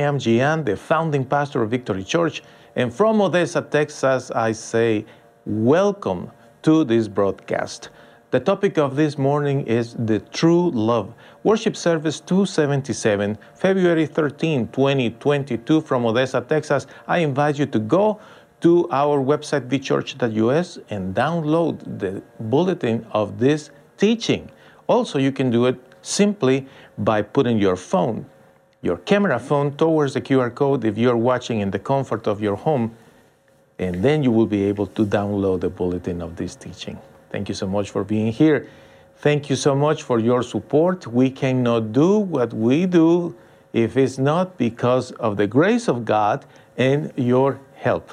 I am Gian, the founding pastor of Victory Church, and from Odessa, Texas, I say welcome to this broadcast. The topic of this morning is the true love. Worship service 277, February 13, 2022, from Odessa, Texas. I invite you to go to our website, vchurch.us, and download the bulletin of this teaching. Also, you can do it simply by putting your phone, your camera phone, towards the QR code if you're watching in the comfort of your home, and then you will be able to download the bulletin of this teaching. Thank you so much for being here. Thank you so much for your support. We cannot do what we do if it's not because of the grace of God and your help.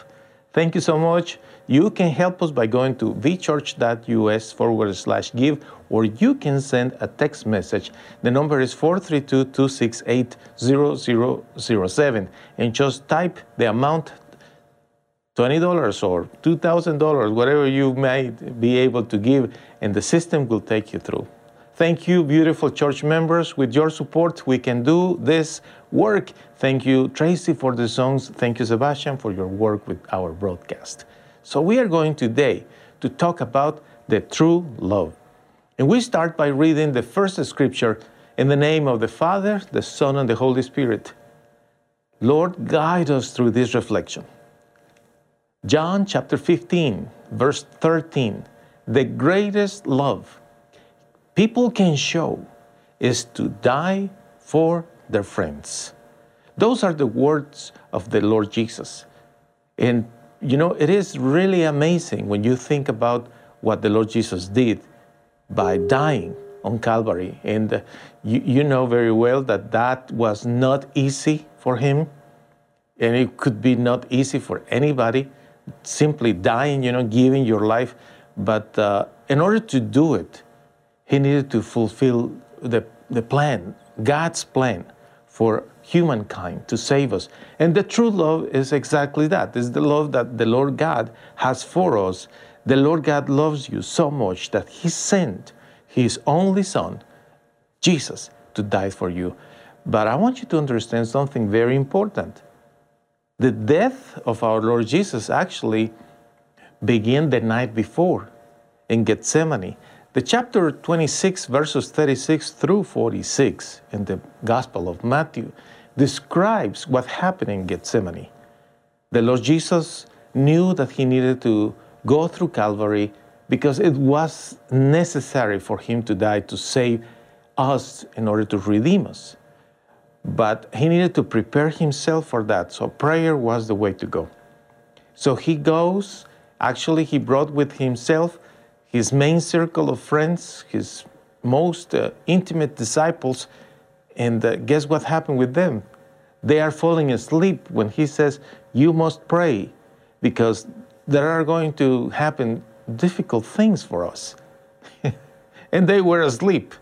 Thank you so much. You can help us by going to vchurch.us forward slash give, or you can send a text message. The number is 432 268 0007, and just type the amount $20 or $2,000, whatever you might be able to give, and the system will take you through. Thank you, beautiful church members. With your support, we can do this work. Thank you, Tracy, for the songs. Thank you, Sebastian, for your work with our broadcast. So, we are going today to talk about the true love. And we start by reading the first scripture in the name of the Father, the Son, and the Holy Spirit. Lord, guide us through this reflection. John chapter 15, verse 13. The greatest love people can show is to die for their friends. Those are the words of the Lord Jesus. And you know, it is really amazing when you think about what the Lord Jesus did by dying on Calvary. And uh, you, you know very well that that was not easy for him. And it could be not easy for anybody, simply dying, you know, giving your life. But uh, in order to do it, he needed to fulfill the, the plan, God's plan for humankind to save us. And the true love is exactly that. It's the love that the Lord God has for us. The Lord God loves you so much that He sent His only Son, Jesus, to die for you. But I want you to understand something very important. The death of our Lord Jesus actually began the night before in Gethsemane. The chapter 26, verses 36 through 46 in the Gospel of Matthew describes what happened in Gethsemane. The Lord Jesus knew that he needed to go through Calvary because it was necessary for him to die to save us in order to redeem us. But he needed to prepare himself for that. So prayer was the way to go. So he goes, actually, he brought with himself his main circle of friends, his most uh, intimate disciples, and uh, guess what happened with them? They are falling asleep when he says, You must pray, because there are going to happen difficult things for us. and they were asleep.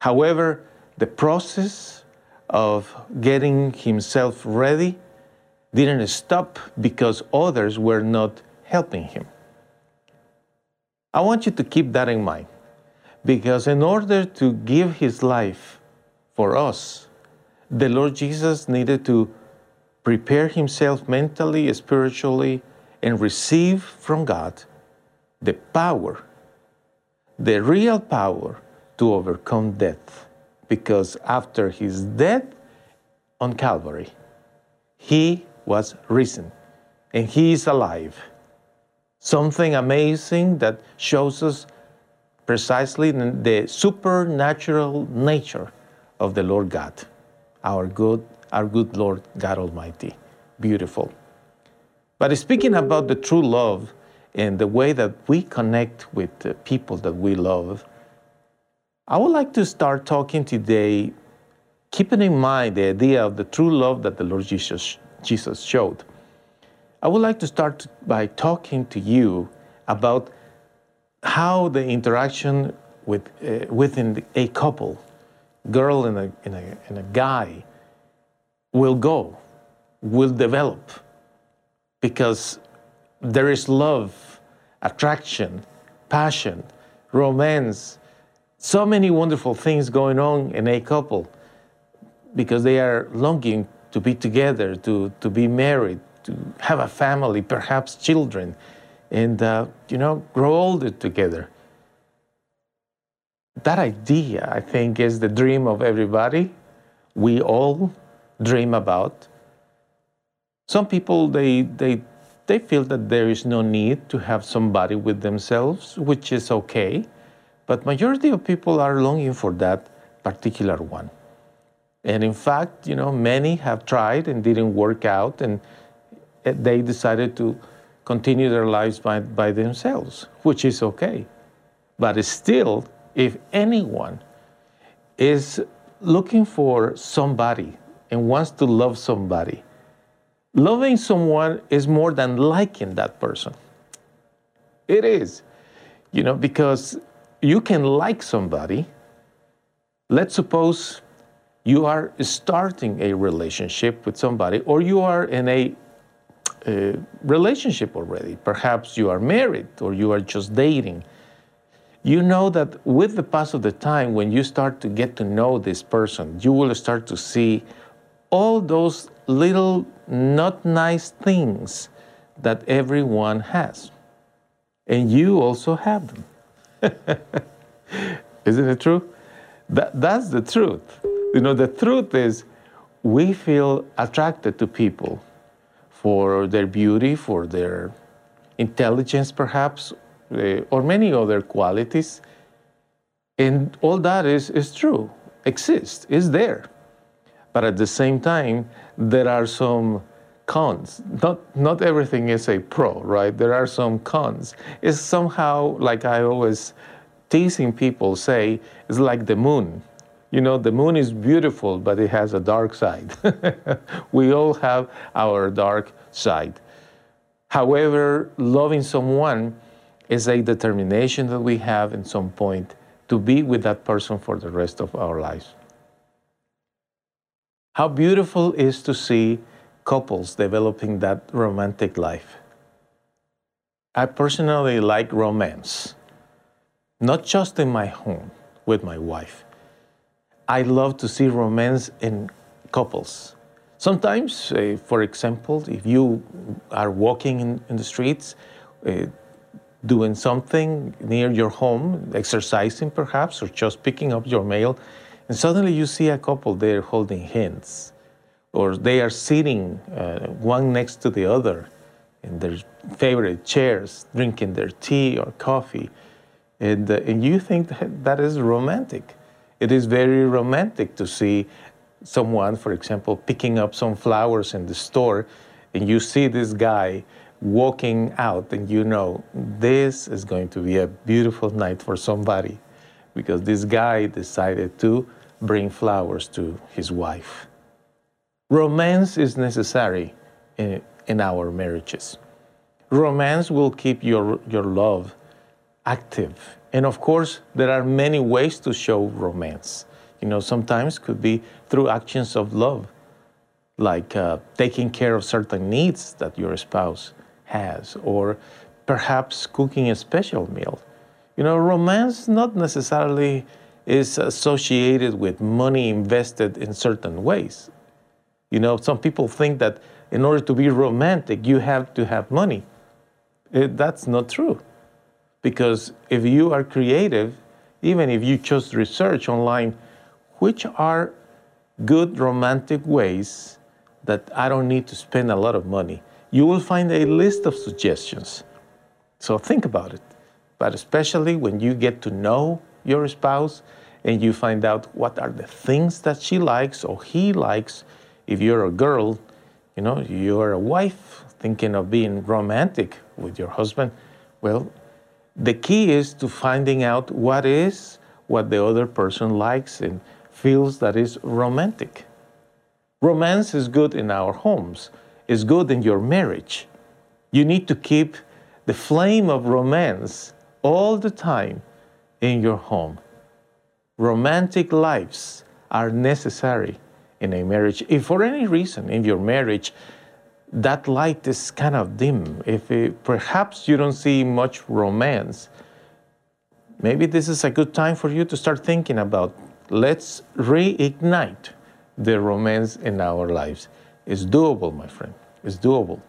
However, the process of getting himself ready didn't stop because others were not helping him. I want you to keep that in mind because in order to give his life for us, the Lord Jesus needed to prepare himself mentally, spiritually, and receive from God the power, the real power to overcome death. Because after his death on Calvary, he was risen and he is alive something amazing that shows us precisely the supernatural nature of the Lord God, our good, our good Lord God Almighty. Beautiful. But speaking about the true love and the way that we connect with the people that we love, I would like to start talking today, keeping in mind the idea of the true love that the Lord Jesus, Jesus showed. I would like to start by talking to you about how the interaction with, uh, within a couple, girl and a, and, a, and a guy, will go, will develop, because there is love, attraction, passion, romance, so many wonderful things going on in a couple. because they are longing to be together, to, to be married, to have a family, perhaps children, and, uh, you know, grow older together. That idea, I think, is the dream of everybody. We all dream about. Some people, they, they, they feel that there is no need to have somebody with themselves, which is okay. But majority of people are longing for that particular one. And in fact, you know, many have tried and didn't work out, and they decided to continue their lives by, by themselves, which is okay. But still, if anyone is looking for somebody and wants to love somebody, loving someone is more than liking that person. It is, you know, because you can like somebody. Let's suppose you are starting a relationship with somebody, or you are in a, a relationship already. Perhaps you are married, or you are just dating. You know that with the pass of the time, when you start to get to know this person, you will start to see all those little not nice things that everyone has. And you also have them. Isn't it true? That, that's the truth. You know, the truth is, we feel attracted to people for their beauty, for their intelligence, perhaps, uh, or many other qualities. And all that is, is true, exists, is there. But at the same time, there are some cons. Not, not everything is a pro, right? There are some cons. It's somehow, like I always teasing people say, it's like the moon you know, the moon is beautiful, but it has a dark side. we all have our dark side. However, loving someone is a determination that we have at some point to be with that person for the rest of our lives. How beautiful is to see couples developing that romantic life. I personally like romance, not just in my home with my wife, I love to see romance in couples. Sometimes, uh, for example, if you are walking in, in the streets, uh, doing something near your home, exercising perhaps, or just picking up your mail, and suddenly you see a couple there holding hands, or they are sitting uh, one next to the other in their favorite chairs, drinking their tea or coffee, and, uh, and you think that, that is romantic. It is very romantic to see someone, for example, picking up some flowers in the store, and you see this guy walking out, and you know this is going to be a beautiful night for somebody because this guy decided to bring flowers to his wife. Romance is necessary in, in our marriages. Romance will keep your, your love active and of course, there are many ways to show romance. You know, sometimes could be through actions of love, like uh, taking care of certain needs that your spouse has, or perhaps cooking a special meal. You know, romance not necessarily is associated with money invested in certain ways. You know, some people think that in order to be romantic, you have to have money. It, that's not true. Because if you are creative, even if you just research online, which are good romantic ways that I don't need to spend a lot of money, you will find a list of suggestions. So think about it. But especially when you get to know your spouse and you find out what are the things that she likes or he likes, if you're a girl, you know, you're a wife thinking of being romantic with your husband, well, the key is to finding out what is what the other person likes and feels that is romantic. Romance is good in our homes, is good in your marriage. You need to keep the flame of romance all the time in your home. Romantic lives are necessary in a marriage. If for any reason in your marriage that light is kind of dim. If it, perhaps you don't see much romance, maybe this is a good time for you to start thinking about let's reignite the romance in our lives. It's doable, my friend. It's doable.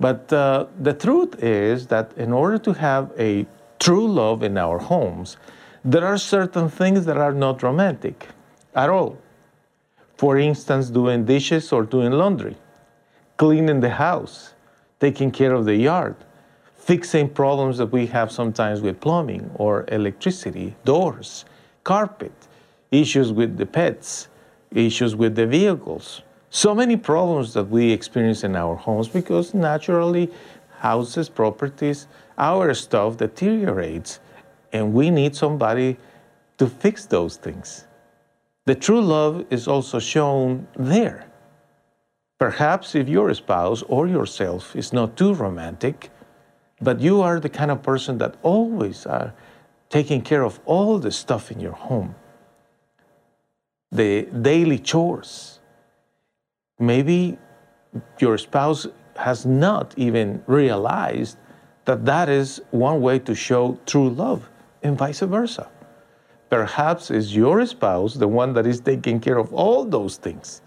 But uh, the truth is that in order to have a true love in our homes, there are certain things that are not romantic at all. For instance, doing dishes or doing laundry, cleaning the house, taking care of the yard, fixing problems that we have sometimes with plumbing or electricity, doors, carpet, issues with the pets, issues with the vehicles. So many problems that we experience in our homes because naturally houses, properties, our stuff deteriorates and we need somebody to fix those things. The true love is also shown there. Perhaps if your spouse or yourself is not too romantic, but you are the kind of person that always are taking care of all the stuff in your home, the daily chores. Maybe your spouse has not even realized that that is one way to show true love, and vice versa. Perhaps is your spouse the one that is taking care of all those things.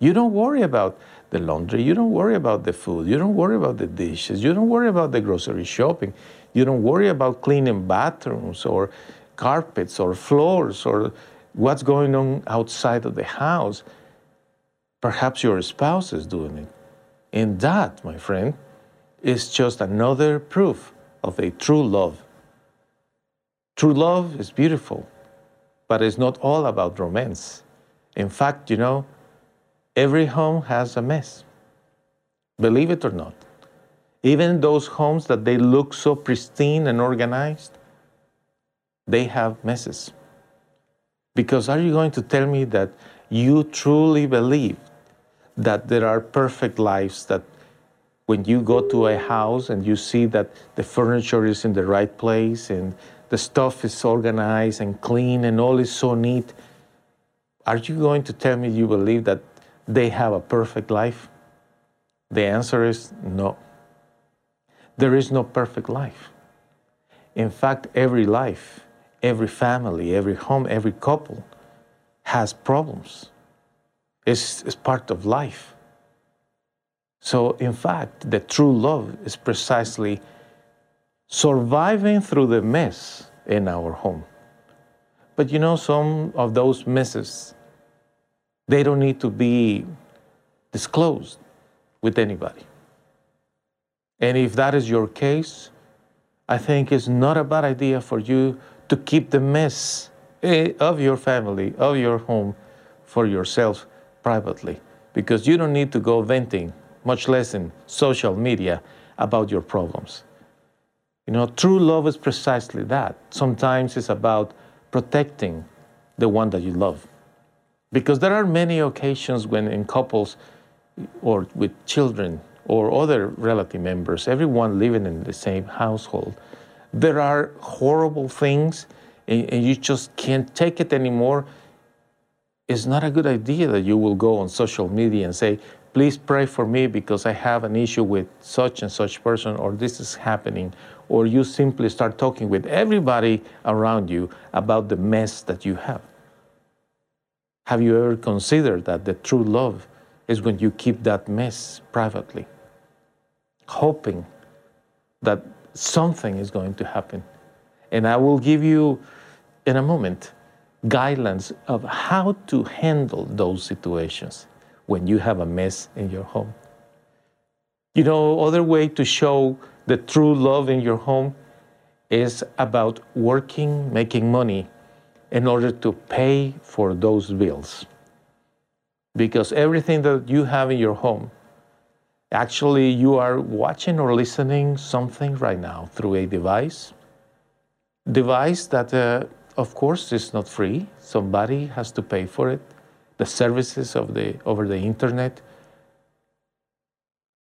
You don't worry about the laundry, you don't worry about the food, you don't worry about the dishes, you don't worry about the grocery shopping, you don't worry about cleaning bathrooms or carpets or floors or what's going on outside of the house. Perhaps your spouse is doing it. And that, my friend, is just another proof of a true love. True love is beautiful, but it's not all about romance. In fact, you know, every home has a mess. Believe it or not. Even those homes that they look so pristine and organized, they have messes. Because are you going to tell me that you truly believe that there are perfect lives that when you go to a house and you see that the furniture is in the right place and the stuff is organized and clean and all is so neat, are you going to tell me you believe that they have a perfect life? The answer is no. There is no perfect life. In fact, every life every family, every home, every couple has problems. It's, it's part of life. So, in fact, the true love is precisely surviving through the mess in our home. But you know, some of those messes, they don't need to be disclosed with anybody. And if that is your case, I think it's not a bad idea for you to keep the mess eh, of your family, of your home, for yourself privately. Because you don't need to go venting, much less in social media, about your problems. You know, true love is precisely that. Sometimes it's about protecting the one that you love. Because there are many occasions when in couples or with children or other relative members, everyone living in the same household, there are horrible things and, and you just can't take it anymore, it's not a good idea that you will go on social media and say, please pray for me because I have an issue with such and such person, or this is happening. Or you simply start talking with everybody around you about the mess that you have. Have you ever considered that the true love is when you keep that mess privately, hoping that something is going to happen. And I will give you in a moment guidelines of how to handle those situations when you have a mess in your home. You know, other way to show the true love in your home is about working, making money in order to pay for those bills. Because everything that you have in your home Actually, you are watching or listening something right now through a device. Device that, uh, of course, is not free. Somebody has to pay for it. The services of the over the internet.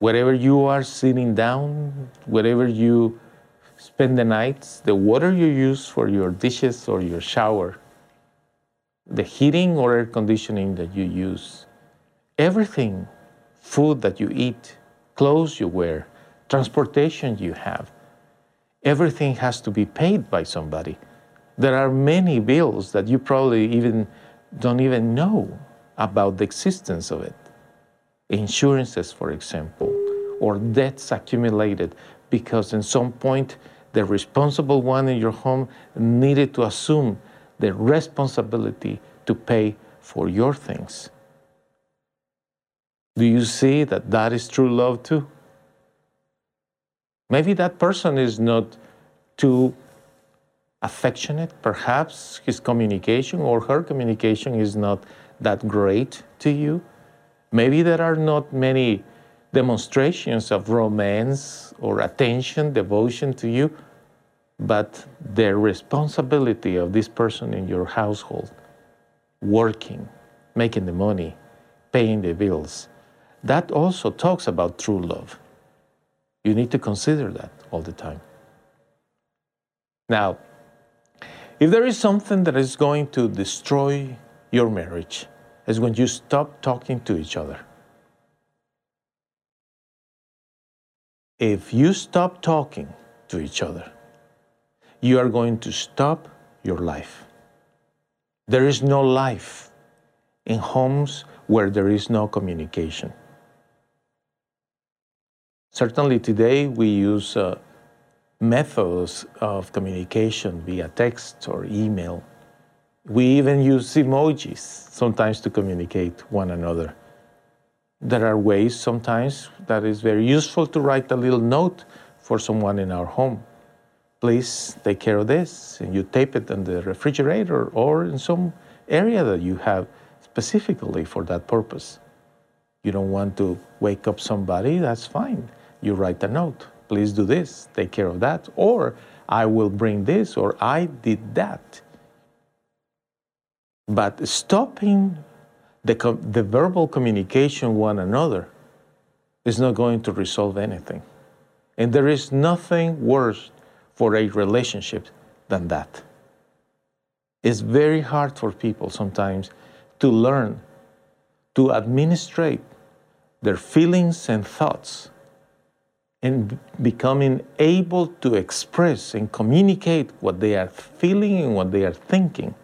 Wherever you are sitting down, wherever you spend the nights, the water you use for your dishes or your shower, the heating or air conditioning that you use, everything, food that you eat, clothes you wear, transportation you have. Everything has to be paid by somebody. There are many bills that you probably even don't even know about the existence of it. Insurances, for example, or debts accumulated because in some point the responsible one in your home needed to assume the responsibility to pay for your things. Do you see that that is true love too? Maybe that person is not too affectionate. Perhaps his communication or her communication is not that great to you. Maybe there are not many demonstrations of romance or attention, devotion to you, but the responsibility of this person in your household, working, making the money, paying the bills, that also talks about true love. You need to consider that all the time. Now, if there is something that is going to destroy your marriage, is when you stop talking to each other. If you stop talking to each other, you are going to stop your life. There is no life in homes where there is no communication. Certainly today we use uh, methods of communication via text or email. We even use emojis sometimes to communicate one another. There are ways sometimes that is very useful to write a little note for someone in our home. Please take care of this, and you tape it in the refrigerator or in some area that you have specifically for that purpose. You don't want to wake up somebody, that's fine. You write a note. Please do this, take care of that, or I will bring this, or I did that. But stopping the, the verbal communication one another is not going to resolve anything. And there is nothing worse for a relationship than that. It's very hard for people sometimes to learn to administrate their feelings and thoughts and becoming able to express and communicate what they are feeling and what they are thinking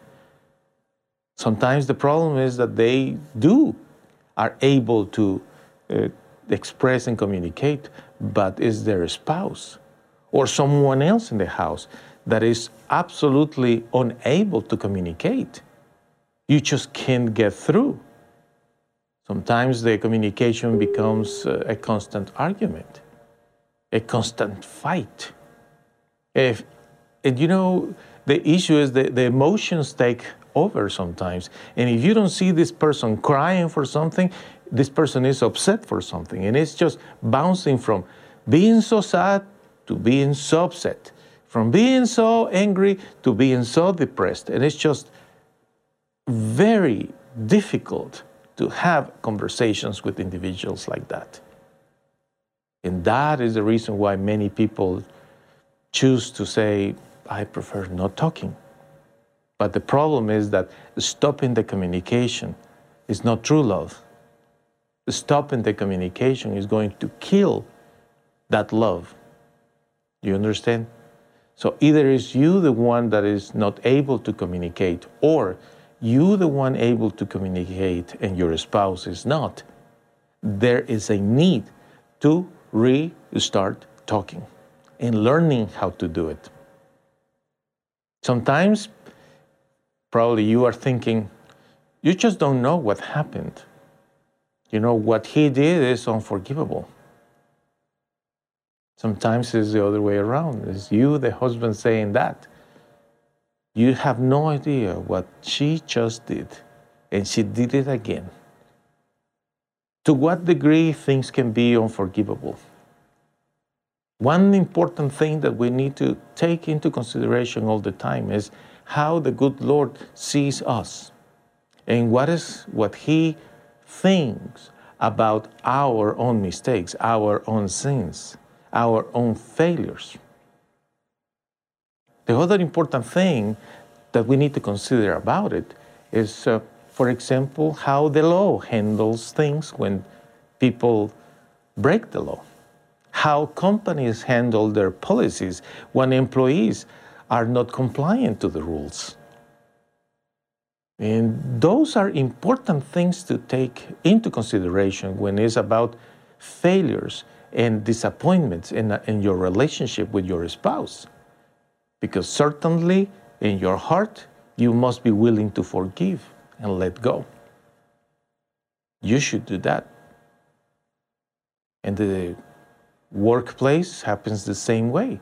Sometimes the problem is that they do are able to uh, express and communicate, but is their spouse or someone else in the house that is absolutely unable to communicate. You just can't get through. Sometimes the communication becomes uh, a constant argument, a constant fight. If, and you know, the issue is that the emotions take over sometimes. And if you don't see this person crying for something, this person is upset for something. And it's just bouncing from being so sad to being so upset, from being so angry to being so depressed. And it's just very difficult to have conversations with individuals like that. And that is the reason why many people choose to say, I prefer not talking. But the problem is that stopping the communication is not true love. Stopping the communication is going to kill that love. Do you understand? So either is you the one that is not able to communicate, or you the one able to communicate and your spouse is not. There is a need to restart talking and learning how to do it. Sometimes probably you are thinking, you just don't know what happened. You know, what he did is unforgivable. Sometimes it's the other way around. It's you, the husband, saying that. You have no idea what she just did, and she did it again. To what degree things can be unforgivable? One important thing that we need to take into consideration all the time is how the good Lord sees us and what is what He thinks about our own mistakes, our own sins, our own failures. The other important thing that we need to consider about it is, uh, for example, how the law handles things when people break the law, how companies handle their policies when employees are not compliant to the rules. And those are important things to take into consideration when it's about failures and disappointments in, uh, in your relationship with your spouse. Because certainly in your heart, you must be willing to forgive and let go. You should do that. And the workplace happens the same way.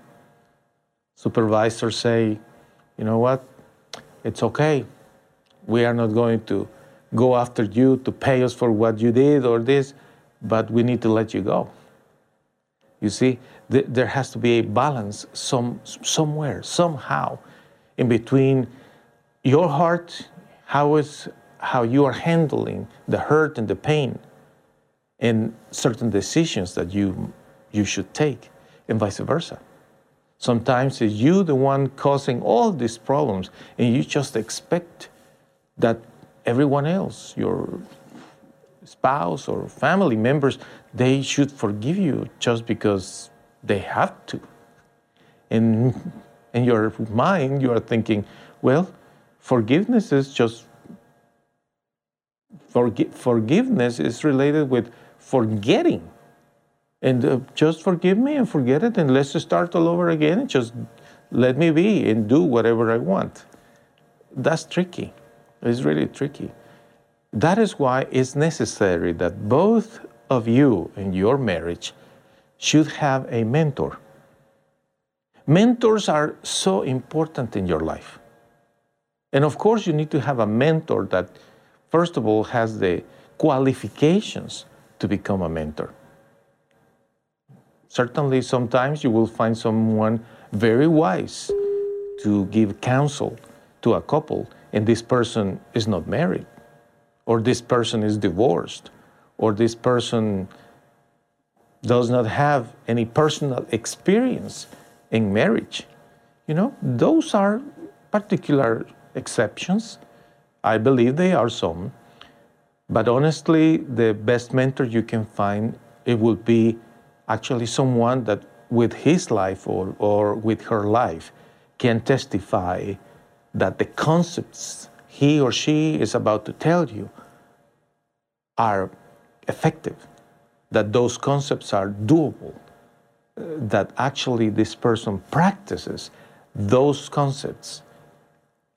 Supervisors say, you know what, it's okay. We are not going to go after you to pay us for what you did or this, but we need to let you go. You see, th- there has to be a balance some, somewhere, somehow, in between your heart, how is how you are handling the hurt and the pain, and certain decisions that you you should take, and vice versa. Sometimes it's you the one causing all these problems, and you just expect that everyone else, your spouse or family members, they should forgive you just because they have to. And in your mind, you are thinking, well, forgiveness is just forgi- forgiveness is related with forgetting and uh, just forgive me and forget it and let's start all over again and just let me be and do whatever I want. That's tricky. It's really tricky. That is why it's necessary that both of you in your marriage should have a mentor. Mentors are so important in your life. And of course, you need to have a mentor that, first of all, has the qualifications to become a mentor. Certainly, sometimes you will find someone very wise to give counsel to a couple, and this person is not married, or this person is divorced, or this person does not have any personal experience in marriage. You know, those are particular exceptions. I believe they are some. But honestly, the best mentor you can find, it will be actually someone that with his life or, or with her life can testify that the concepts he or she is about to tell you are effective, that those concepts are doable, uh, that actually this person practices those concepts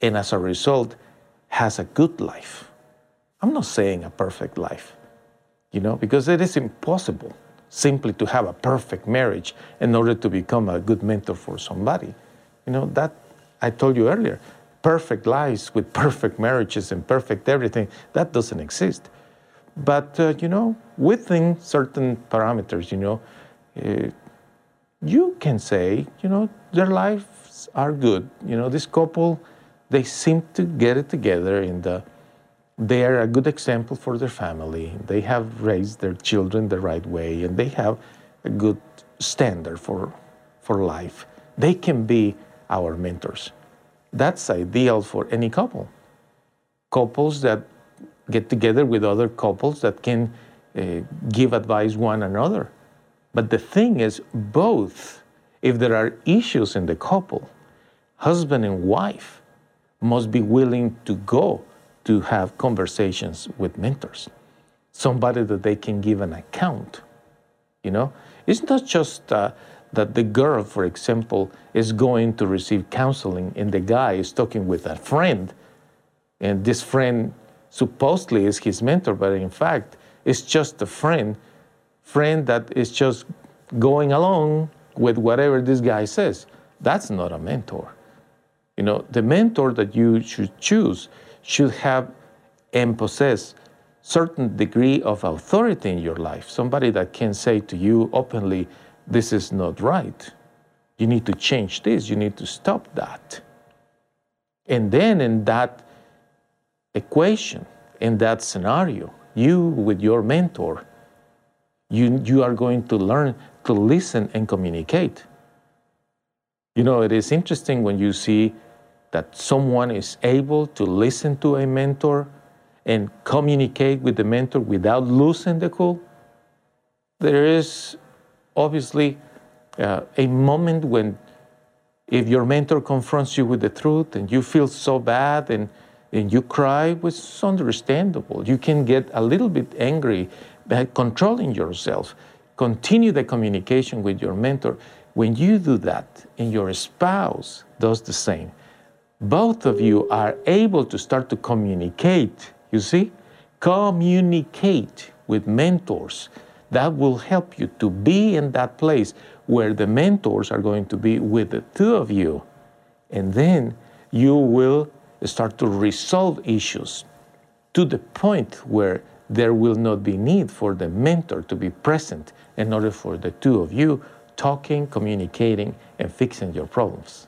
and as a result has a good life. I'm not saying a perfect life, you know, because it is impossible simply to have a perfect marriage in order to become a good mentor for somebody. You know, that I told you earlier, perfect lives with perfect marriages and perfect everything, that doesn't exist. But, uh, you know, within certain parameters, you know, uh, you can say, you know, their lives are good. You know, this couple, they seem to get it together in the they are a good example for their family. They have raised their children the right way and they have a good standard for, for life. They can be our mentors. That's ideal for any couple. Couples that get together with other couples that can uh, give advice one another. But the thing is, both, if there are issues in the couple, husband and wife must be willing to go to have conversations with mentors, somebody that they can give an account. You know, it's not just uh, that the girl, for example, is going to receive counseling and the guy is talking with a friend, and this friend supposedly is his mentor, but in fact, it's just a friend, friend that is just going along with whatever this guy says. That's not a mentor. You know, the mentor that you should choose should have and possess certain degree of authority in your life. Somebody that can say to you openly this is not right. You need to change this. You need to stop that. And then in that equation in that scenario you with your mentor you, you are going to learn to listen and communicate. You know it is interesting when you see that someone is able to listen to a mentor and communicate with the mentor without losing the cool. There is obviously uh, a moment when if your mentor confronts you with the truth and you feel so bad and and you cry, is understandable. You can get a little bit angry by controlling yourself. Continue the communication with your mentor. When you do that, and your spouse does the same, both of you are able to start to communicate. You see? Communicate with mentors. That will help you to be in that place where the mentors are going to be with the two of you. And then you will start to resolve issues to the point where there will not be need for the mentor to be present in order for the two of you talking, communicating, and fixing your problems.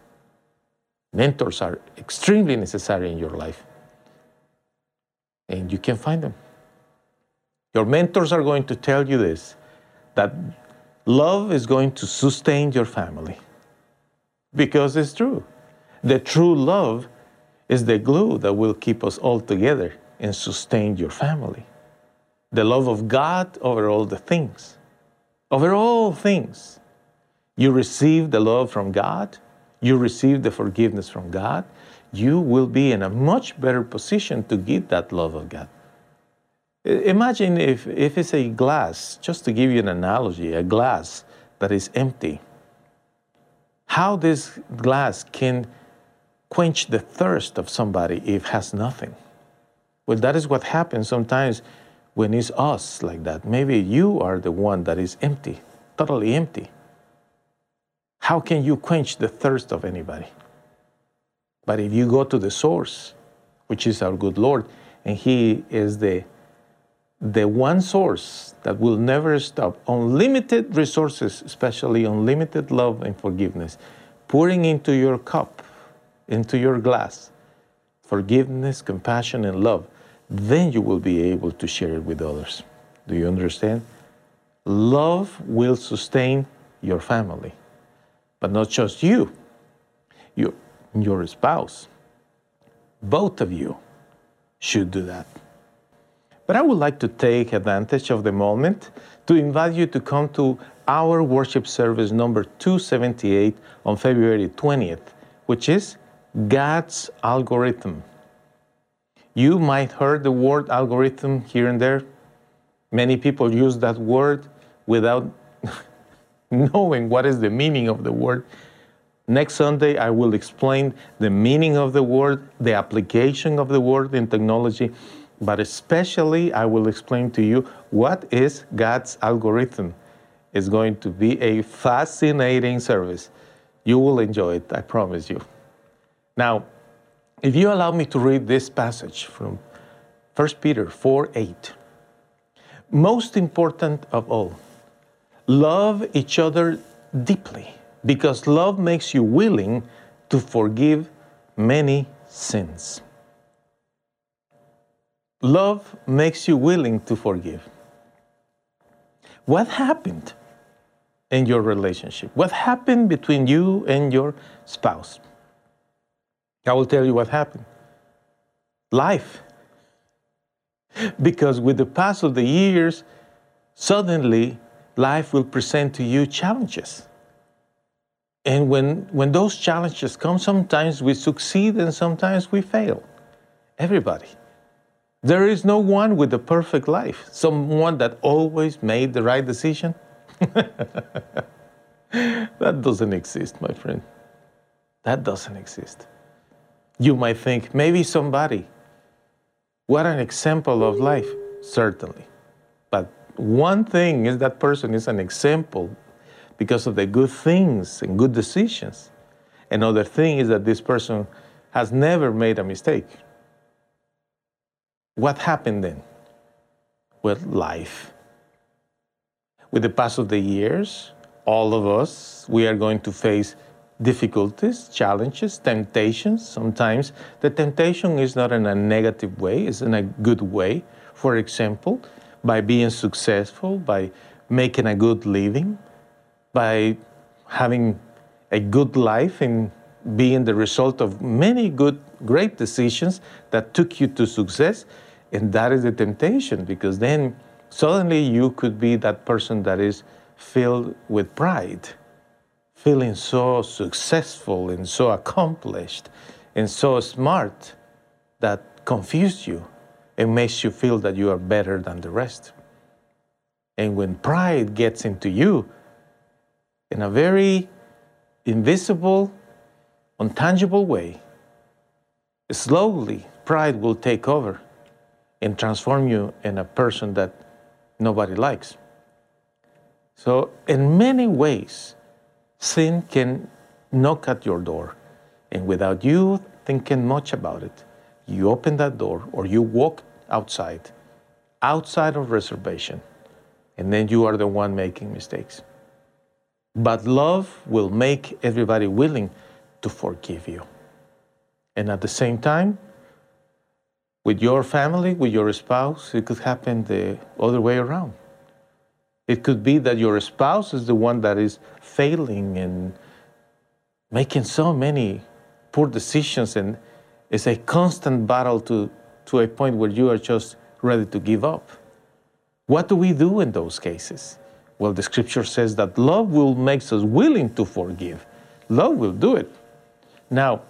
Mentors are extremely necessary in your life, and you can find them. Your mentors are going to tell you this that love is going to sustain your family because it's true. The true love is the glue that will keep us all together and sustain your family. The love of God over all the things. Over all things. You receive the love from God, you receive the forgiveness from God, you will be in a much better position to give that love of God. Imagine if, if it's a glass, just to give you an analogy, a glass that is empty. How this glass can quench the thirst of somebody if has nothing. Well, that is what happens sometimes when it's us like that. Maybe you are the one that is empty, totally empty. How can you quench the thirst of anybody? But if you go to the source, which is our good Lord, and He is the, the one source that will never stop, unlimited resources, especially unlimited love and forgiveness, pouring into your cup into your glass forgiveness, compassion, and love, then you will be able to share it with others. Do you understand? Love will sustain your family, but not just you, your, your spouse. Both of you should do that. But I would like to take advantage of the moment to invite you to come to our worship service number 278 on February 20th, which is God's algorithm. You might heard the word algorithm here and there. Many people use that word without knowing what is the meaning of the word. Next Sunday, I will explain the meaning of the word, the application of the word in technology, but especially I will explain to you what is God's algorithm. It's going to be a fascinating service. You will enjoy it, I promise you. Now, if you allow me to read this passage from 1 Peter 4 8, most important of all, love each other deeply because love makes you willing to forgive many sins. Love makes you willing to forgive. What happened in your relationship? What happened between you and your spouse? I will tell you what happened. Life. Because with the pass of the years, suddenly life will present to you challenges. And when, when those challenges come, sometimes we succeed and sometimes we fail. Everybody. There is no one with a perfect life, someone that always made the right decision. that doesn't exist, my friend. That doesn't exist. You might think, maybe somebody. What an example of life, certainly. One thing is that person is an example because of the good things and good decisions. Another thing is that this person has never made a mistake. What happened then? With life. With the pass of the years, all of us, we are going to face difficulties, challenges, temptations. Sometimes the temptation is not in a negative way, it's in a good way. For example, by being successful, by making a good living, by having a good life and being the result of many good, great decisions that took you to success. And that is the temptation because then suddenly you could be that person that is filled with pride feeling so successful and so accomplished and so smart. that confuse you and makes you feel that you are better than the rest. And when pride gets into you in a very invisible, untangible way, slowly pride will take over and transform you in a person that nobody likes. So, in many ways, sin can knock at your door. And without you thinking much about it, you open that door or you walk outside, outside of reservation, and then you are the one making mistakes. But love will make everybody willing to forgive you. And at the same time, with your family, with your spouse, it could happen the other way around. It could be that your spouse is the one that is failing and making so many poor decisions, and it's a constant battle to, to a point where you are just ready to give up. What do we do in those cases? Well, the scripture says that love will make us willing to forgive. Love will do it. Now,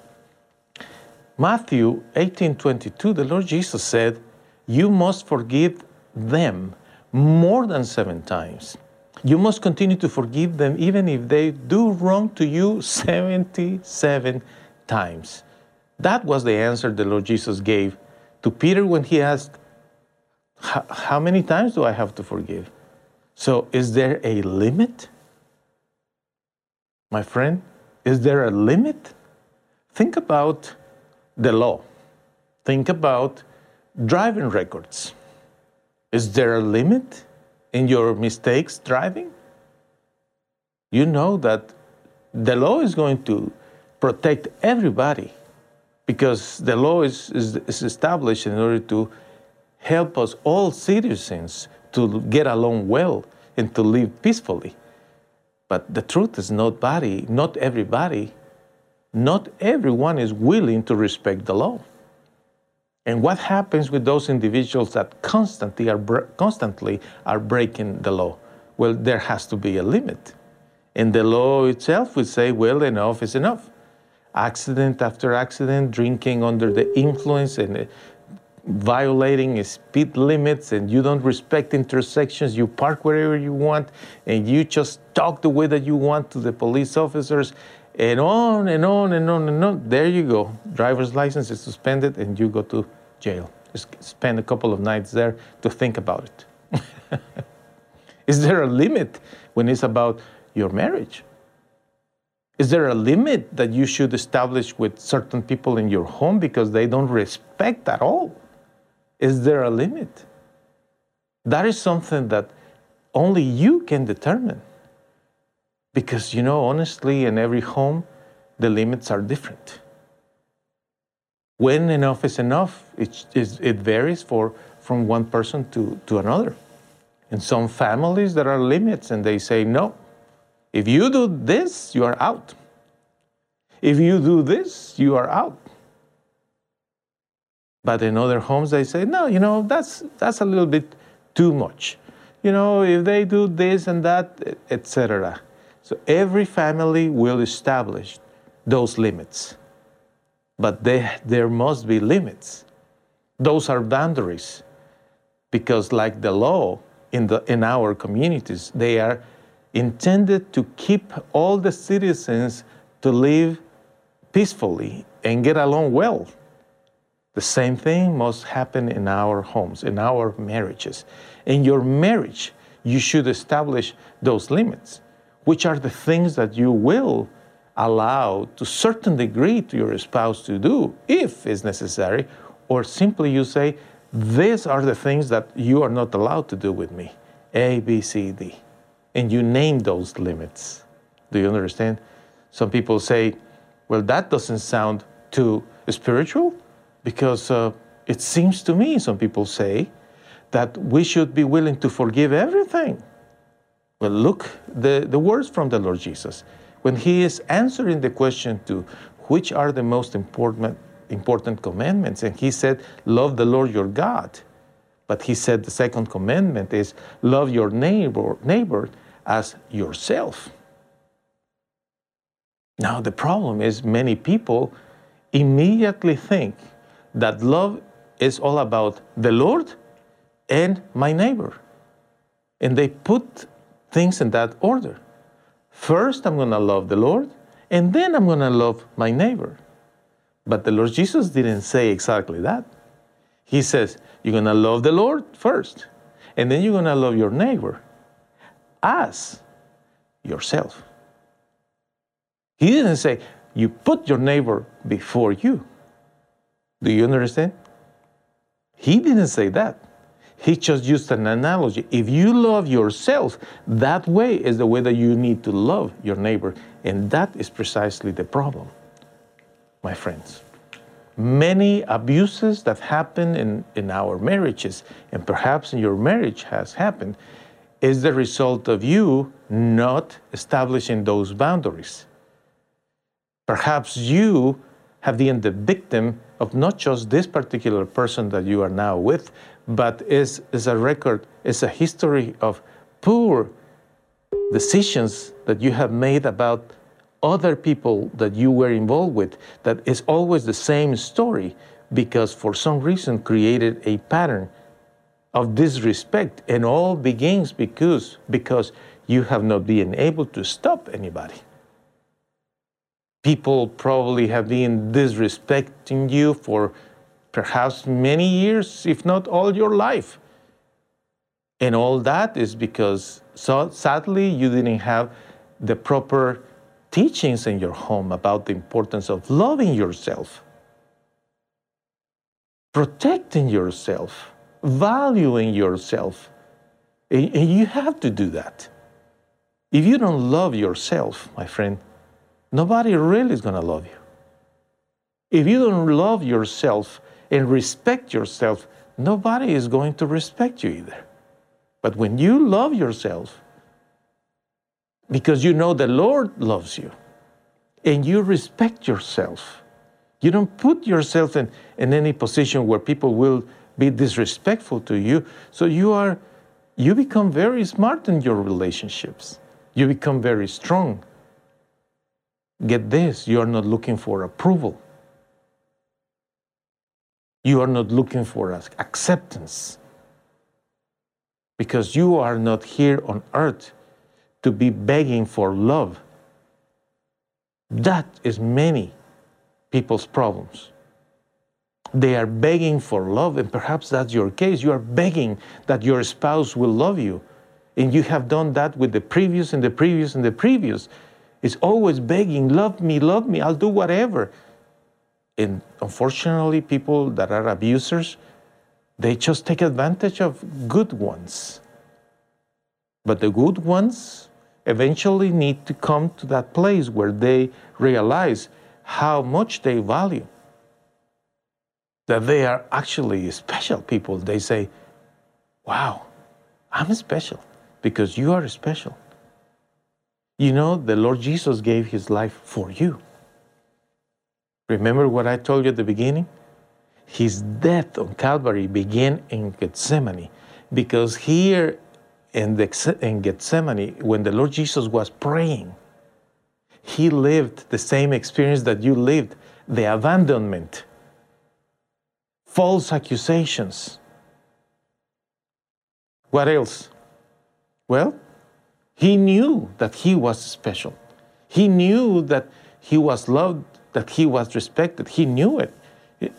Matthew 18:22, the Lord Jesus said, "You must forgive them more than 7 times." You must continue to forgive them even if they do wrong to you 77 times. That was the answer the Lord Jesus gave to Peter when he asked, How many times do I have to forgive? So, is there a limit? My friend, is there a limit? Think about the law. Think about driving records. Is there a limit in your mistakes driving? You know that the law is going to protect everybody because the law is, is, is established in order to help us all citizens to get along well and to live peacefully. But the truth is not body, not everybody, not everyone is willing to respect the law. And what happens with those individuals that constantly are, constantly are breaking the law? Well, there has to be a limit. And the law itself would say, well, enough is enough accident after accident, drinking under the influence and uh, violating speed limits, and you don't respect intersections. You park wherever you want, and you just talk the way that you want to the police officers, and on and on and on and on. There you go. Driver's license is suspended, and you go to jail. Just spend a couple of nights there to think about it. is there a limit when it's about your marriage? Is there a limit that you should establish with certain people in your home because they don't respect at all? Is there a limit? That is something that only you can determine. Because, you know, honestly, in every home, the limits are different. When enough is enough, it, it varies for, from one person to, to another. In some families, there are limits, and they say, no, if you do this, you are out. If you do this, you are out. But in other homes, they say, no, you know, that's, that's a little bit too much. You know, if they do this and that, etc. So every family will establish those limits. But they, there must be limits. Those are boundaries. Because, like the law in, the, in our communities, they are intended to keep all the citizens to live peacefully and get along well. The same thing must happen in our homes, in our marriages. In your marriage, you should establish those limits, which are the things that you will allow to certain degree to your spouse to do if it's necessary, or simply you say, these are the things that you are not allowed to do with me. A, B, C, D and you name those limits. Do you understand? Some people say, well, that doesn't sound too spiritual because uh, it seems to me, some people say, that we should be willing to forgive everything. Well, look, the, the words from the Lord Jesus. When he is answering the question to which are the most important, important commandments, and he said, Love the Lord your God. But he said the second commandment is love your neighbor, neighbor as yourself. Now, the problem is many people immediately think that love is all about the Lord and my neighbor. And they put things in that order. First, I'm going to love the Lord, and then I'm going to love my neighbor. But the Lord Jesus didn't say exactly that. He says, You're going to love the Lord first, and then you're going to love your neighbor as yourself. He didn't say, You put your neighbor before you. Do you understand? He didn't say that. He just used an analogy. If you love yourself, that way is the way that you need to love your neighbor. And that is precisely the problem, my friends. Many abuses that happen in, in our marriages, and perhaps in your marriage has happened, is the result of you not establishing those boundaries. Perhaps you have been the victim of not just this particular person that you are now with, but is, is a record, is a history of poor decisions that you have made about other people that you were involved with that is always the same story because for some reason created a pattern of disrespect and all begins because because you have not been able to stop anybody people probably have been disrespecting you for perhaps many years, if not all your life. And all that is because so sadly you didn't have the proper teachings in your home about the importance of loving yourself, protecting yourself, valuing yourself. And you have to do that. If you don't love yourself, my friend, nobody really is going to love you. If you don't love yourself and respect yourself, nobody is going to respect you either. But when you love yourself, because you know the Lord loves you, and you respect yourself, you don't put yourself in, in any position where people will be disrespectful to you. So you are you become very smart in your relationships. You become very strong. Get this, you are not looking for approval. You are not looking for acceptance because you are not here on earth to be begging for love. That is many people's problems. They are begging for love, and perhaps that's your case. You are begging that your spouse will love you, and you have done that with the previous and the previous and the previous. It's always begging, love me, love me, I'll do whatever. And unfortunately, people that are abusers, they just take advantage of good ones. But the good ones eventually need to come to that place where they realize how much they value. That they are actually special people. They say, Wow, I'm special because you are special. You know, the Lord Jesus gave his life for you. Remember what I told you at the beginning? His death on Calvary began in Gethsemane because here in, the, in Gethsemane, when the Lord Jesus was praying, he lived the same experience that you lived the abandonment, false accusations. What else? Well, he knew that he was special. He knew that he was loved, that he was respected. He knew it.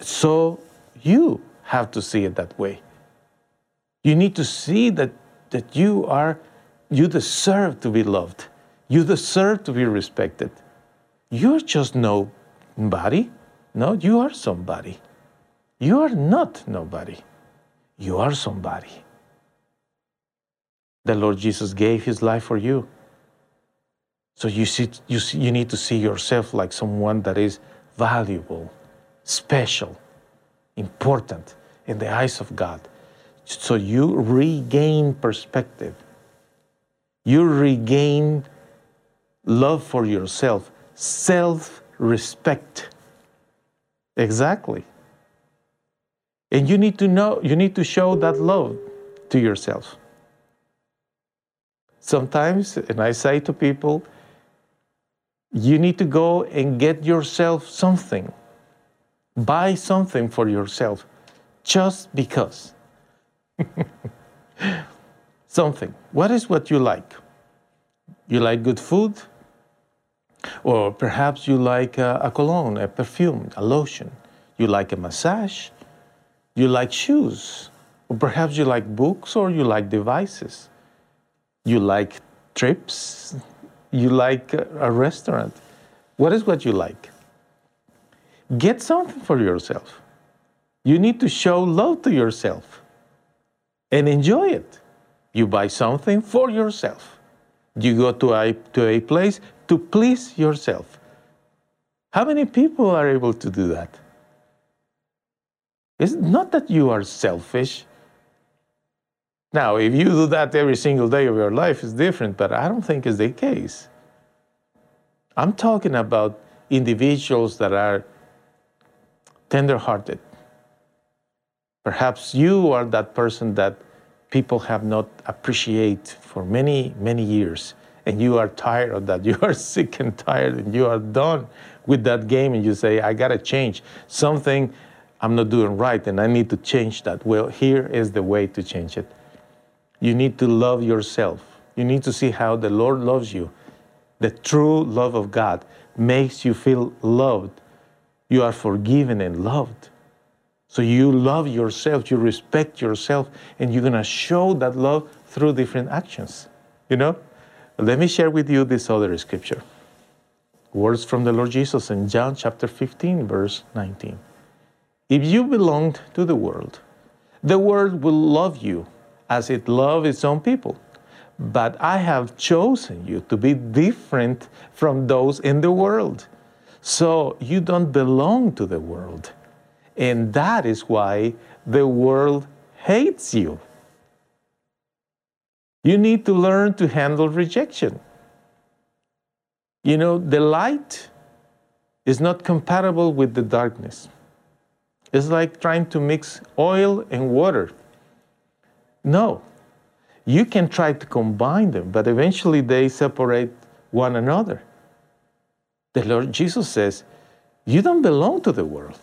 So you have to see it that way. You need to see that, that you are, you deserve to be loved. You deserve to be respected. You're just nobody. No, you are somebody. You are not nobody. You are somebody the Lord Jesus gave his life for you. So you, see, you, see, you need to see yourself like someone that is valuable, special, important in the eyes of God. So you regain perspective. You regain love for yourself, self respect. Exactly. And you need to know, you need to show that love to yourself sometimes, and I say to people, you need to go and get yourself something. Buy something for yourself just because. something. What is what you like? You like good food? Or perhaps you like a, a cologne, a perfume, a lotion. You like a massage. You like shoes. Or perhaps you like books or you like devices. You like trips. You like a, restaurant. What is what you like? Get something for yourself. You need to show love to yourself and enjoy it. You buy something for yourself. You go to a, to a place to please yourself. How many people are able to do that? It's not that you are selfish. Now, if you do that every single day of your life, it's different, but I don't think it's the case. I'm talking about individuals that are tenderhearted. Perhaps you are that person that people have not appreciated for many, many years and you are tired of that. You are sick and tired and you are done with that game and you say, I got to change something I'm not doing right and I need to change that. Well, here is the way to change it. You need to love yourself. You need to see how the Lord loves you. The true love of God makes you feel loved. You are forgiven and loved. So you love yourself, you respect yourself, and you're to show that love through different actions. You know? Let me share with you this other scripture. Words from the Lord Jesus in John chapter 15, verse 19. If you belonged to the world, the world will love you as it loves its own people. But I have chosen you to be different from those in the world. So you don't belong to the world. And that is why the world hates you. You need to learn to handle rejection. You know, the light is not compatible with the darkness. It's like trying to mix oil and water. No, you can try to combine them, but eventually they separate one another. The Lord Jesus says, You don't belong to the world.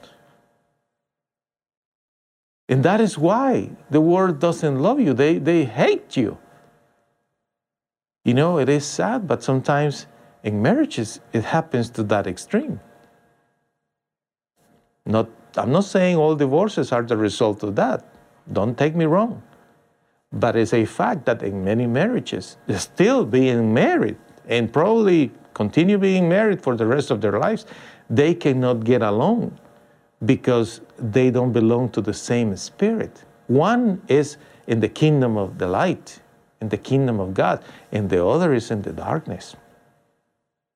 And that is why the world doesn't love you, they, they hate you. You know, it is sad, but sometimes in marriages it happens to that extreme. Not, I'm not saying all divorces are the result of that. Don't take me wrong. But it's a fact that in many marriages, still being married and probably continue being married for the rest of their lives, they cannot get along because they don't belong to the same spirit. One is in the kingdom of the light, in the kingdom of God, and the other is in the darkness.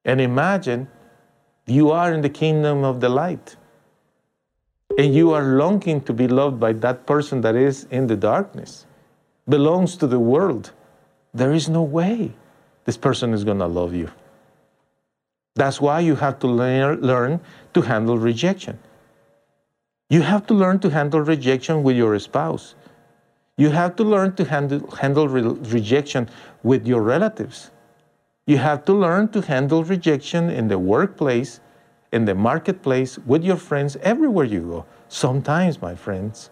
And imagine you are in the kingdom of the light, and you are longing to be loved by that person that is in the darkness, belongs to the world. There is no way this person is going to love you. That's why you have to learn, learn to handle rejection. You have to learn to handle rejection with your spouse. You have to learn to handle, handle re rejection with your relatives. You have to learn to handle rejection in the workplace, in the marketplace, with your friends, everywhere you go. Sometimes, my friends,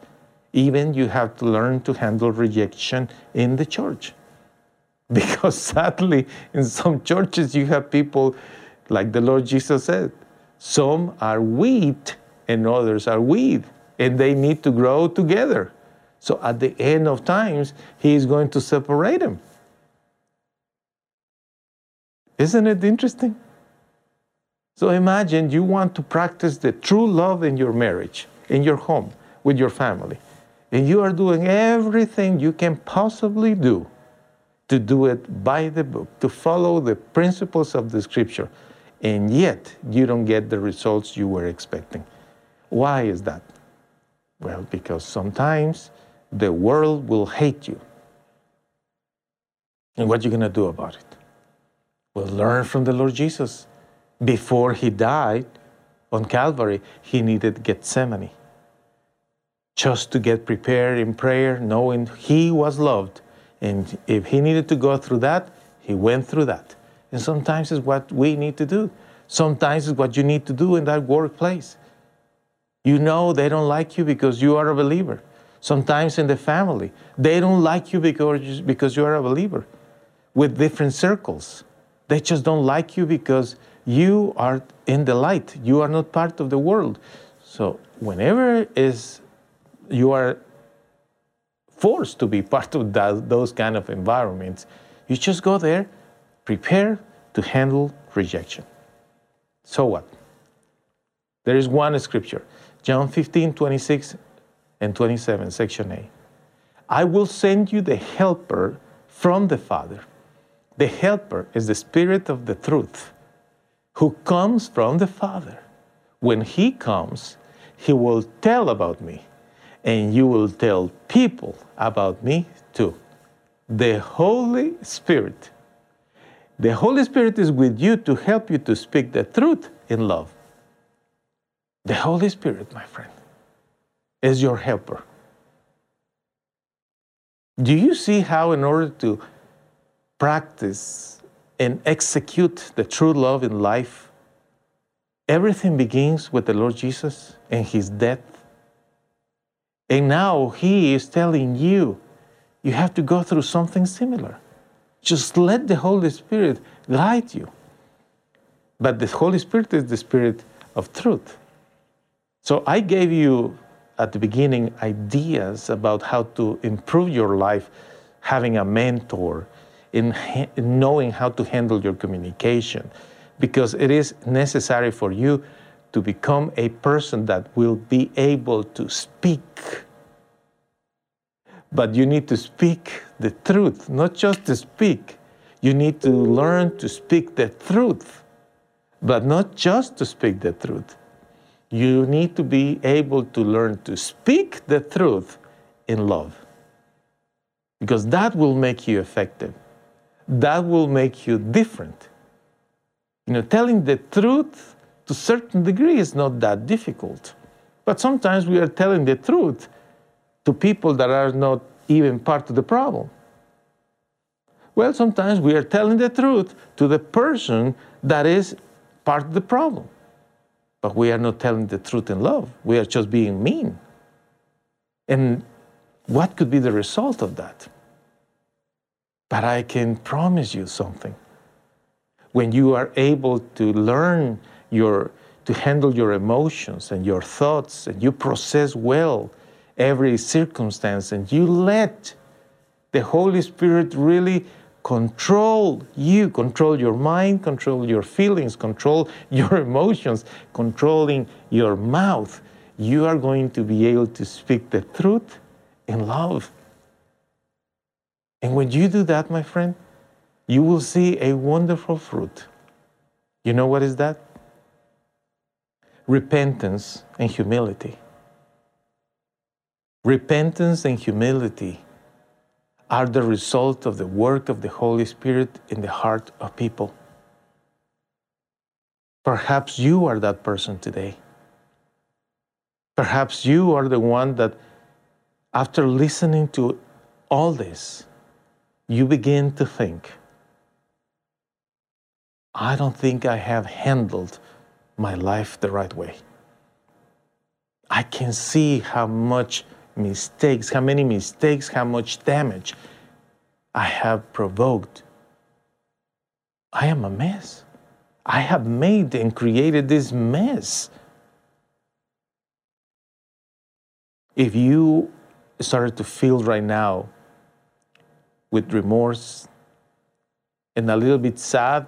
even you have to learn to handle rejection in the church. Because sadly, in some churches, you have people, like the Lord Jesus said, some are wheat and others are weed, and they need to grow together. So at the end of times, he is going to separate them. Isn't it interesting? So imagine you want to practice the true love in your marriage, in your home, with your family, and you are doing everything you can possibly do to do it by the book, to follow the principles of the scripture, and yet you don't get the results you were expecting. Why is that? Well, because sometimes the world will hate you. And what are you going to do about it? Well, learn from the Lord Jesus. Before he died on Calvary, he needed Gethsemane. Just to get prepared in prayer, knowing he was loved. And if he needed to go through that, he went through that. And sometimes it's what we need to do. Sometimes it's what you need to do in that workplace. You know they don't like you because you are a believer. Sometimes in the family, they don't like you because, because you are a believer. With different circles, they just don't like you because you are in the light. You are not part of the world. So whenever is you are forced to be part of that, those kind of environments, you just go there, prepare to handle rejection. So what? There is one scripture, John 15, 26 and 27, section A. I will send you the helper from the Father. The helper is the Spirit of the truth who comes from the Father. When he comes, he will tell about me, and you will tell people about me too. The Holy Spirit. The Holy Spirit is with you to help you to speak the truth in love. The Holy Spirit, my friend is your helper. Do you see how, in order to practice and execute the true love in life, everything begins with the Lord Jesus and his death? And now he is telling you, you have to go through something similar. Just let the Holy Spirit guide you. But the Holy Spirit is the Spirit of truth. So I gave you at the beginning ideas about how to improve your life, having a mentor, in, in knowing how to handle your communication, because it is necessary for you to become a person that will be able to speak. But you need to speak the truth, not just to speak. You need to learn to speak the truth, but not just to speak the truth you need to be able to learn to speak the truth in love. Because that will make you effective. That will make you different. You know, telling the truth to a certain degree is not that difficult. But sometimes we are telling the truth to people that are not even part of the problem. Well, sometimes we are telling the truth to the person that is part of the problem. But we are not telling the truth in love. We are just being mean. And what could be the result of that? But I can promise you something. When you are able to learn your, to handle your emotions and your thoughts, and you process well every circumstance, and you let the Holy Spirit really control you, control your mind, control your feelings, control your emotions, controlling your mouth, you are going to be able to speak the truth in love. And when you do that, my friend, you will see a wonderful fruit. You know what is that? Repentance and humility. Repentance and humility are the result of the work of the Holy Spirit in the heart of people. Perhaps you are that person today. Perhaps you are the one that, after listening to all this, you begin to think, I don't think I have handled my life the right way. I can see how much mistakes, how many mistakes, how much damage I have provoked. I am a mess. I have made and created this mess. If you started to feel right now with remorse and a little bit sad,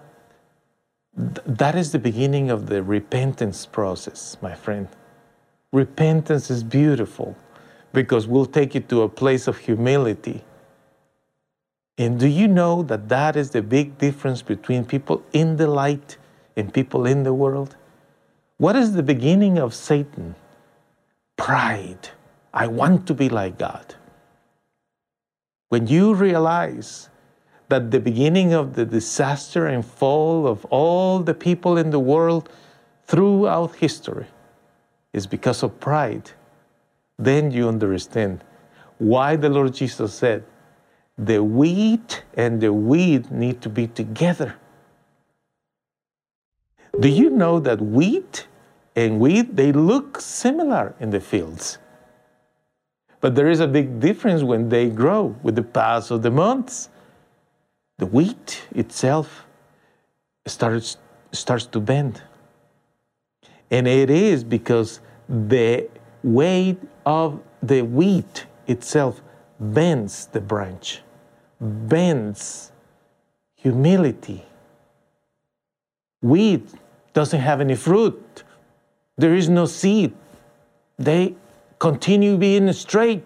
th- that is the beginning of the repentance process, my friend. Repentance is beautiful because we'll take you to a place of humility. And do you know that that is the big difference between people in the light and people in the world? What is the beginning of Satan? Pride. I want to be like God. When you realize that the beginning of the disaster and fall of all the people in the world throughout history is because of pride, then you understand why the Lord Jesus said, the wheat and the weed need to be together. Do you know that wheat and wheat, they look similar in the fields. But there is a big difference when they grow with the pass of the months. The wheat itself starts, starts to bend. And it is because the weight of the wheat itself bends the branch, bends humility. Wheat doesn't have any fruit, there is no seed. They continue being straight.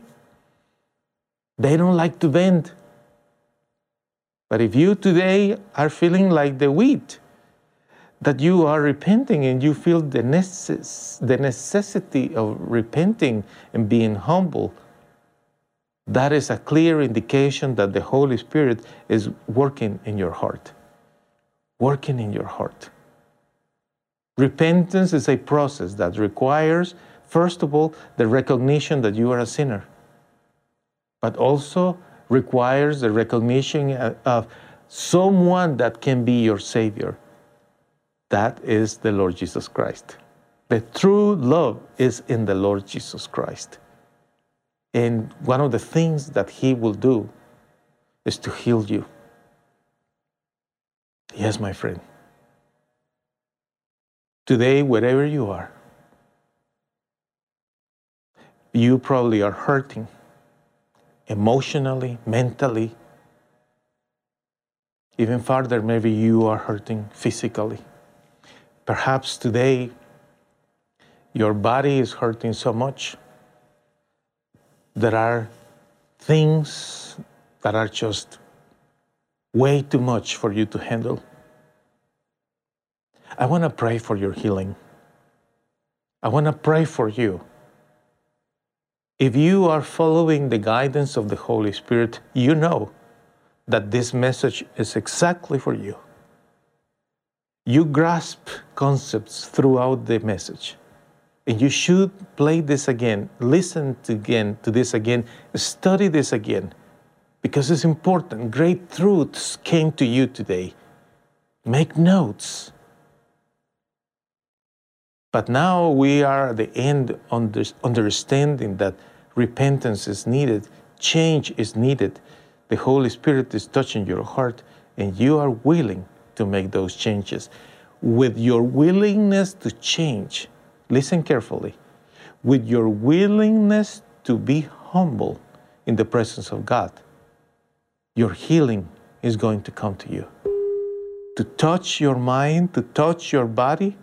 They don't like to bend. But if you today are feeling like the wheat, that you are repenting and you feel the, necess- the necessity of repenting and being humble, that is a clear indication that the Holy Spirit is working in your heart. Working in your heart. Repentance is a process that requires, first of all, the recognition that you are a sinner, but also requires the recognition uh, of someone that can be your Savior. That is the Lord Jesus Christ. The true love is in the Lord Jesus Christ. And one of the things that He will do is to heal you. Yes, my friend. Today, wherever you are, you probably are hurting emotionally, mentally. Even farther, maybe you are hurting physically. Perhaps today your body is hurting so much. There are things that are just way too much for you to handle. I want to pray for your healing. I want to pray for you. If you are following the guidance of the Holy Spirit, you know that this message is exactly for you you grasp concepts throughout the message. And you should play this again, listen to again to this again, study this again, because it's important. Great truths came to you today. Make notes. But now we are at the end understanding that repentance is needed, change is needed. The Holy Spirit is touching your heart, and you are willing to make those changes. With your willingness to change, listen carefully, with your willingness to be humble in the presence of God, your healing is going to come to you. To touch your mind, to touch your body,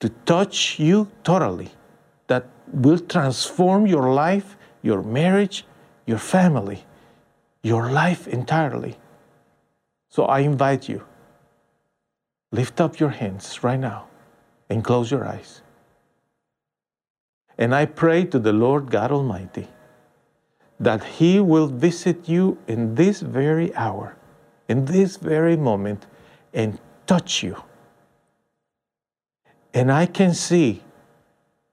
to touch you totally, that will transform your life, your marriage, your family, your life entirely. So I invite you, lift up your hands right now and close your eyes. And I pray to the Lord God Almighty that He will visit you in this very hour, in this very moment, and touch you. And I can see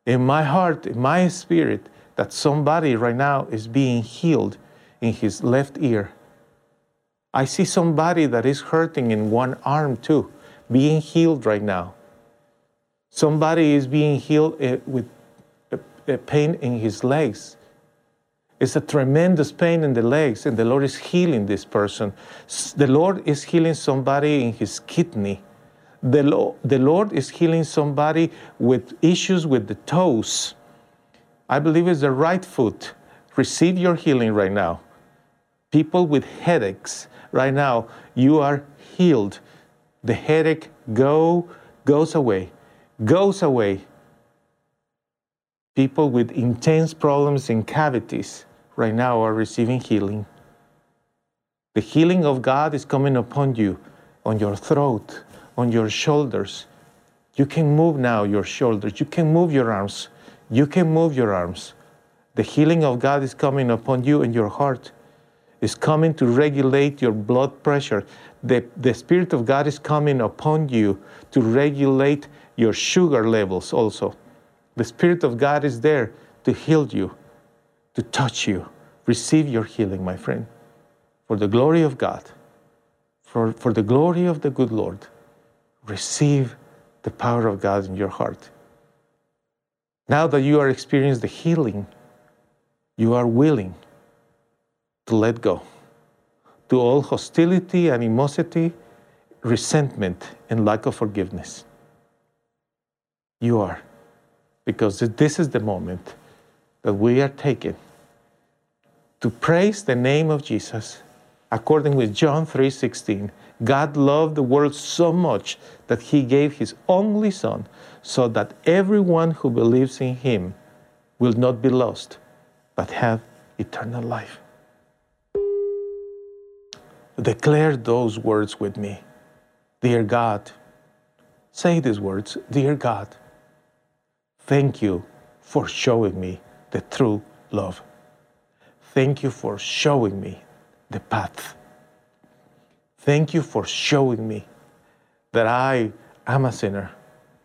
in my heart, in my spirit, that somebody right now is being healed in his left ear I see somebody that is hurting in one arm too, being healed right now. Somebody is being healed eh, with a pain in his legs. It's a tremendous pain in the legs, and the Lord is healing this person. The Lord is healing somebody in his kidney. The, Lord, the Lord is healing somebody with issues with the toes. I believe it's the right foot. Receive your healing right now. People with headaches, right now, you are healed. The headache go, goes away, goes away. People with intense problems in cavities right now are receiving healing. The healing of God is coming upon you, on your throat, on your shoulders. You can move now your shoulders. You can move your arms. You can move your arms. The healing of God is coming upon you and your heart is coming to regulate your blood pressure. The, the Spirit of God is coming upon you to regulate your sugar levels also. The Spirit of God is there to heal you, to touch you. Receive your healing, my friend, for the glory of God, for, for the glory of the good Lord. Receive the power of God in your heart. Now that you are experiencing the healing, you are willing to let go. To all hostility, animosity, resentment, and lack of forgiveness. You are, because this is the moment that we are taking to praise the name of Jesus according with John 3:16 God loved the world so much that he gave his only son so that everyone who believes in him will not be lost but have eternal life. Declare those words with me. Dear God say these words. Dear God thank you for showing me the true love. Thank you for showing me the path. Thank you for showing me that I am a sinner.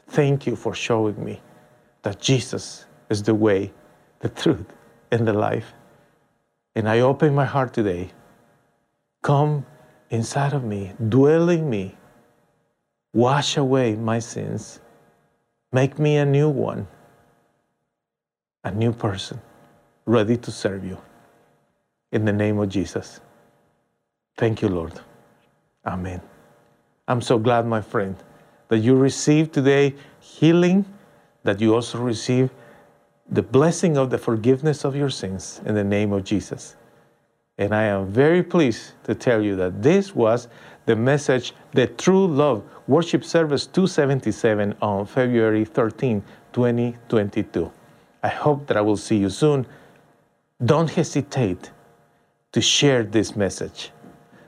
Thank you for showing me that Jesus is the way, the truth, and the life. And I open my heart today. Come inside of me, dwell in me, wash away my sins, make me a new one, a new person, ready to serve you in the name of Jesus. Thank you, Lord. Amen. I'm so glad, my friend, that you received today healing, that you also receive the blessing of the forgiveness of your sins in the name of Jesus. And I am very pleased to tell you that this was the message, the True Love Worship Service 277 on February 13, 2022. I hope that I will see you soon. Don't hesitate to share this message.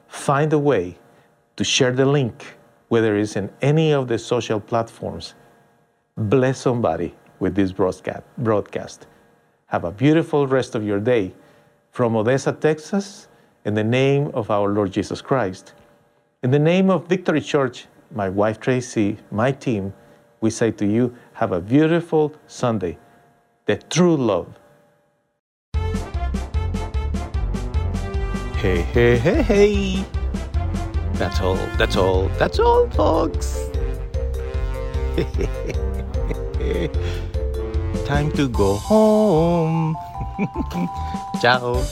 Find a way to share the link, whether it's in any of the social platforms. Bless somebody with this broadcast. Have a beautiful rest of your day. From Odessa, Texas, in the name of our Lord Jesus Christ. In the name of Victory Church, my wife Tracy, my team, we say to you, have a beautiful Sunday. The true love Hey, hey, hey, hey. That's all, that's all, that's all, folks. Time to go home. Ciao.